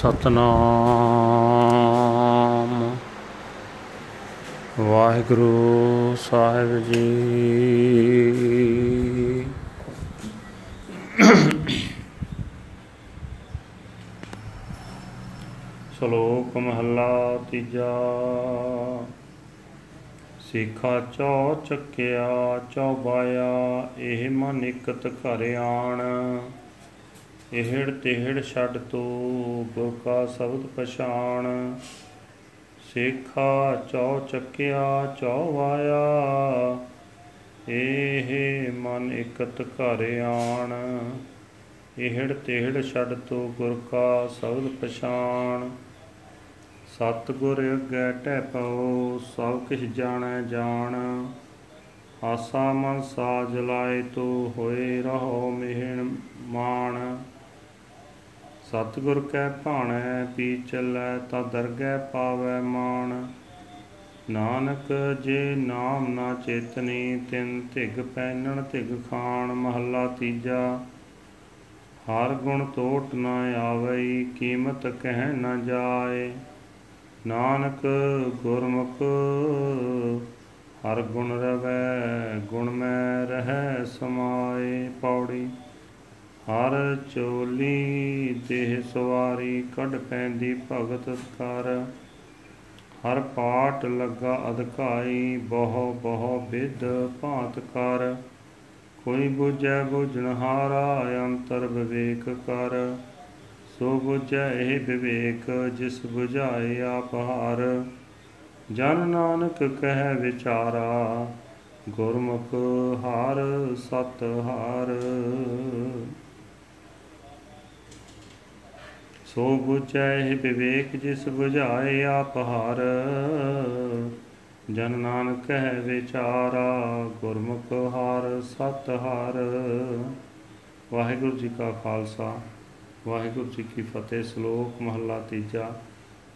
ਸਤਨਾਮ। ਵਾਹਿਗੁਰੂ ਸਾਹਿਬ ਜੀ। ਸ਼ਲੋਕ ਮਹੱਲਾ ਤੀਜਾ। ਸਿੱਖਾ ਚੌ ਚੱਕਿਆ ਚੌਬਾਇਆ ਇਹ ਮਨ ਇਕਤ ਘਰ ਆਣ। ਇਹੜ ਤਿਹੜ ਛੱਡ ਤੂੰ ਗੁਰ ਕਾ ਸ਼ਬਦ ਪਛਾਣ। ਸੇਖਾ ਚੌ ਚੱਕਿਆ, ਚੌ ਵਾਇਆ। ਇਹ ਮਨ ਇਕਤ ਘਰ ਆਣ। ਇਹੜ ਤਿਹੜ ਛੱਡ ਤੂੰ ਗੁਰ ਕਾ ਸ਼ਬਦ ਪਛਾਣ। ਸਤ ਗੁਰ ਅੱਗੇ ਟਹਿ ਪਉ ਸਭ ਕਿਛ ਜਾਣੈ ਜਾਣ। ਆਸਾ ਮਨ ਸਾਜ ਲਾਏ ਤੂੰ ਹੋਏ ਰਹੋ ਮਿਹਣ ਮਾਣ। ਸਤਿਗੁਰ ਕੈ ਭਾਣੈ, ਪੀ ਚੱਲੈ ਤਾ ਦਰਗਹਿ ਪਾਵੈ ਮਾਣ। ਨਾਨਕ ਜੇ ਨਾਮ ਨਾ ਚੇਤਨੀ, ਤਿਨ ਧਿਗ ਪੈਨਣ ਧਿਗ ਖਾਣ, ਮਹੱਲਾ ਤੀਜਾ, ਹਰ ਗੁਣ ਤੋਟ ਨਾ ਆਵਈ, ਕੀਮਤ ਕਹਿ ਨਾ ਜਾਏ। ਨਾਨਕ ਗੁਰਮੁਖ, ਹਰ ਗੁਣ ਰਵੈ, ਗੁਣ ਮੈਂ ਰਹਿ ਸਮਾਏ। ਪੌੜੀ ਹਰ ਚੋਲੀ ਦੇਹ ਸਵਾਰੀ ਕੱਢ ਪੈਂਦੀ ਭਗਤ ਕਰ ਹਰ ਪਾਟ ਲੱਗਾ ਅਧਕਾਈ ਬਹੁ ਬਹੁ ਵਿਦ ਭਾਂਤ ਕਰ। ਕੋਈ ਬੁਝੈ ਬੁਝਣ ਹਾਰਾ ਅੰਤਰ ਵਿਵੇਕ ਕਰ। ਸੋ ਬੁਝੈ ਇਹ ਵਿਵੇਕ, ਜਿਸ ਬੁਝਾਏ ਆਪ ਹਾਰ। ਜਨ ਨਾਨਕ ਕਹਿ ਵਿਚਾਰਾ, ਗੁਰਮੁਖ ਹਾਰ ਸਤ ਹਾਰ ਸੋ ਬੁਝੈ ਵਿਵੇਕ ਜਿਸ ਬੁਝਾਏ ਆਪ ਹਾਰ। ਜਨ ਨਾਨਕ ਕਹਿ ਵਿਚਾਰਾ, ਗੁਰਮੁਖ ਹਾਰ, ਸਤ ਹਾਰ। ਵਾਹਿਗੁਰੂ ਜੀ ਕਾ ਖਾਲਸਾ, ਵਾਹਿਗੁਰੂ ਜੀ ਕੀ ਫਤਿਹ, ਸ਼ਲੋਕ ਮਹੱਲਾ ਤੀਜਾ।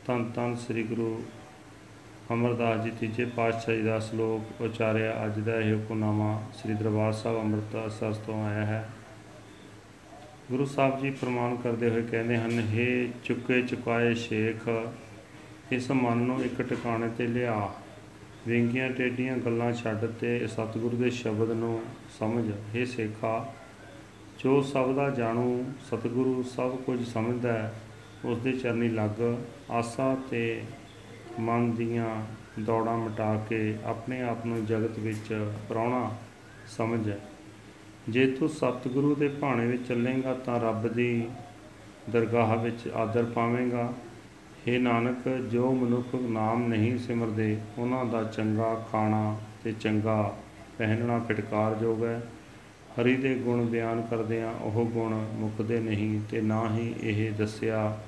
ਤਨ ਤਨ ਸ੍ਰੀ ਗੁਰੂ ਅਮਰਦਾਸ ਜੀ, ਤੀਜੇ ਪਾਤਸ਼ਾਹ ਜੀ ਦਾ ਸ਼ਲੋਕ ਉਚਾਰਿਆ। ਅੱਜ ਦਾ ਇਹ ਹੁਕਮਨਾਮਾ ਸ੍ਰੀ ਦਰਬਾਰ ਸਾਹਿਬ ਅੰਮ੍ਰਿਤਸਰ ਤੋਂ ਆਇਆ ਹੈ। ਗੁਰੂ ਸਾਹਿਬ ਜੀ ਪ੍ਰਮਾਣ ਕਰਦੇ ਹੋਏ ਕਹਿੰਦੇ ਹਨ हे ਚੁੱਕੇ ਚੁਕਾਏ ਸ਼ੇਖ, ਇਸ ਮਨ ਨੂੰ ਇੱਕ ਟਿਕਾਣੇ ਤੇ ਲਿਆ। ਵਿੰਗੀਆਂ ਟੇਡੀਆਂ ਗੱਲਾਂ ਛੱਡ ਤੇ ਸਤਿਗੁਰੂ ਦੇ ਸ਼ਬਦ ਨੂੰ ਸਮਝ। हे ਸੇਖਾ, ਜੋ ਸਭ ਦਾ ਜਾਣੂ, ਸਤਿਗੁਰੂ ਸਭ ਕੁਝ ਸਮਝਦਾ ਹੈ ਉਸ ਦੇ ਚਰਨੀ ਲੱਗ ਆਸਾ ਤੇ ਮਨ ਦੀਆਂ ਦੌੜਾਂ ਮਿਟਾ ਕੇ ਆਪਣੇ ਆਪ ਨੂੰ ਜਗਤ ਵਿੱਚ ਪ੍ਰਾਉਣਾ ਸਮਝ। ਜੇ ਤੂੰ ਸਤਿਗੁਰੂ ਦੇ ਭਾਣੇ ਵਿੱਚ ਚੱਲੇਗਾ ਤਾਂ ਰੱਬ ਦੀ ਦਰਗਾਹ ਵਿੱਚ ਆਦਰ ਪਾਵੇਂਗਾ। हे ਨਾਨਕ, ਜੋ ਮਨੁੱਖ ਨਾਮ ਨਹੀਂ ਸਿਮਰਦੇ, ਉਹਨਾਂ ਦਾ ਚੰਗਾ ਖਾਣਾ ਤੇ ਚੰਗਾ ਪਹਿਨਣਾ ਫਿਟਕਾਰਯੋਗ ਹੈ। ਹਰੀ ਦੇ ਗੁਣ ਬਿਆਨ ਕਰਦਿਆਂ ਉਹ ਗੁਣ ਮੁੱਕਦੇ ਨਹੀਂ ਤੇ ਨਾ ਹੀ ਇਹ ਦੱਸਿਆ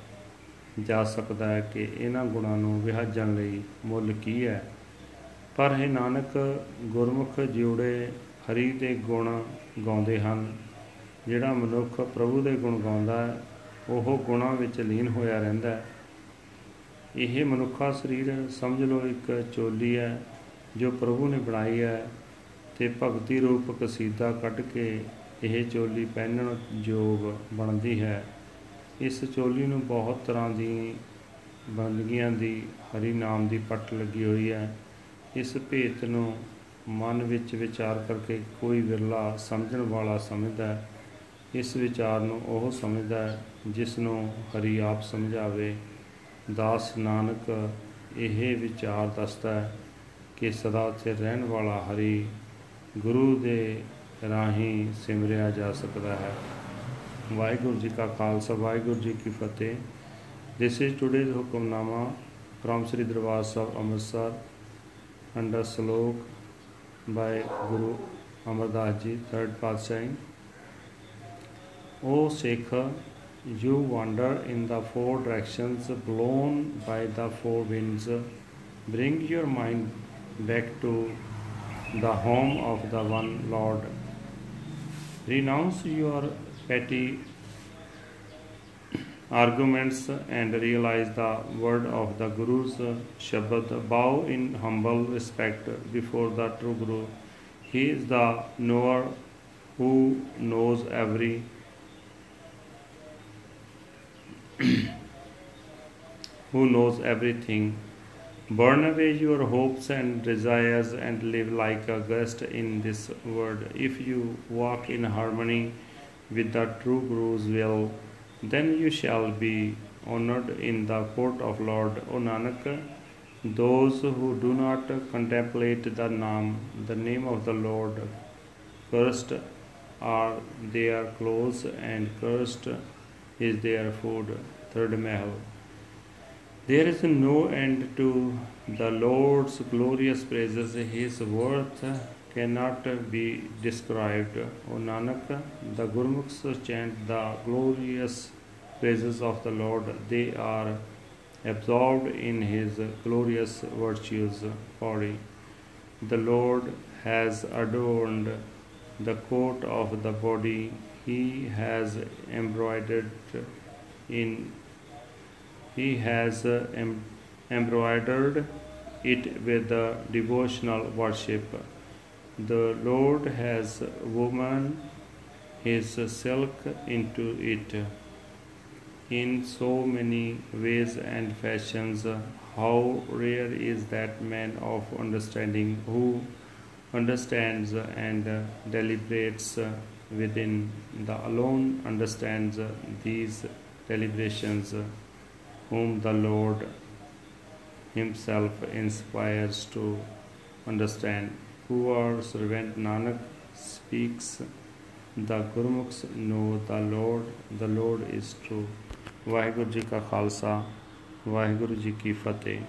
ਜਾ ਸਕਦਾ ਹੈ ਕਿ ਇਹਨਾਂ ਗੁਣਾਂ ਨੂੰ ਵਿਹਾਜਣ ਲਈ ਮੁੱਲ ਕੀ ਹੈ। ਪਰ ਇਹ ਨਾਨਕ, ਗੁਰਮੁਖ ਜਿਉੜੇ ਹਰੀ ਦੇ ਗੁਣ ਗਾਉਂਦੇ ਹਨ। ਜਿਹੜਾ ਮਨੁੱਖ ਪ੍ਰਭੂ ਦੇ ਗੁਣ ਗਾਉਂਦਾ ਹੈ, ਉਹ ਗੁਣਾਂ ਵਿੱਚ ਲੀਨ ਹੋਇਆ ਰਹਿੰਦਾ ਹੈ। ਇਹ ਮਨੁੱਖਾ ਸਰੀਰ ਸਮਝ ਲਓ, ਇੱਕ ਚੋਲੀ ਹੈ ਜੋ ਪ੍ਰਭੂ ਨੇ ਬਣਾਈ ਹੈ ਤੇ ਭਗਤੀ ਰੂਪ ਕਸੀਦਾ ਕੱਢ ਕੇ ਇਹ ਚੋਲੀ ਪਹਿਨਣ ਯੋਗ ਬਣਦੀ ਹੈ। ਇਸ ਚੋਲੀ ਨੂੰ ਬਹੁਤ ਤਰ੍ਹਾਂ ਦੀ ਬੰਦਗੀਆਂ ਦੀ, ਹਰੀ ਨਾਮ ਦੀ ਪੱਟ ਲੱਗੀ ਹੋਈ ਹੈ। ਇਸ ਭੇਤ ਨੂੰ ਮਨ ਵਿੱਚ ਵਿਚਾਰ ਕਰਕੇ ਕੋਈ ਵਿਰਲਾ ਸਮਝਣ ਵਾਲਾ ਸਮਝਦਾ ਹੈ, ਇਸ ਵਿਚਾਰ ਨੂੰ ਉਹ ਸਮਝਦਾ ਹੈ ਜਿਸ ਨੂੰ ਹਰੀ ਆਪ ਸਮਝਾਵੇ। ਦਾਸ ਨਾਨਕ ਇਹ ਵਿਚਾਰ ਦੱਸਦਾ ਹੈ ਕਿ ਸਦਾ ਸਥਿਰ ਰਹਿਣ ਵਾਲਾ ਹਰੀ ਗੁਰੂ ਦੇ ਰਾਹੀਂ ਸਿਮਰਿਆ ਜਾ ਸਕਦਾ ਹੈ। ਵਾਹਿਗੁਰੂ ਜੀ ਕਾ ਖਾਲਸਾ, ਵਾਹਿਗੁਰੂ ਜੀ ਕੀ ਫਤਿਹ। This is today's hukamnama from Sri Darbar Sahib Amritsar under Slok by Guru Amardas Ji, third Patshahi. O Sikh, you wander in the four directions, blown by the four winds. Bring your mind back to the home of the one Lord. Renounce your petty arguments and realize the word of the Guru's Shabad. Bow in humble respect before the true Guru. He is the knower who knows every who knows everything. Burn away your hopes and desires and live like a guest in this world. If you walk in harmony with the true Guru's will, then you shall be honored in the court of Lord O Nanak. Those who do not contemplate the name, the name of the Lord, cursed are their clothes and cursed is their food. Third Mahal. There is no end to the Lord's glorious praises. His worth cannot be described. O Nanak, the Gurmukhs chant the glorious praises of the Lord. They are absorbed in His glorious virtues. Body. The Lord has adorned the coat of the body. He has embroidered in he has em- embroidered it with the devotional worship. The Lord has woven his silk into it in so many ways and fashions. How rare is that man of understanding who understands and deliberates within the alone understands these deliberations whom the Lord Himself inspires to understand. Poor servant Nanak speaks. The Gurmukhs know the Lord, the Lord is true. Waheguru ਜੀ ਕਾ ਖਾਲਸਾ ਵਾਹਿਗੁਰੂ ਜੀ ਕੀ ਫਤਿਹ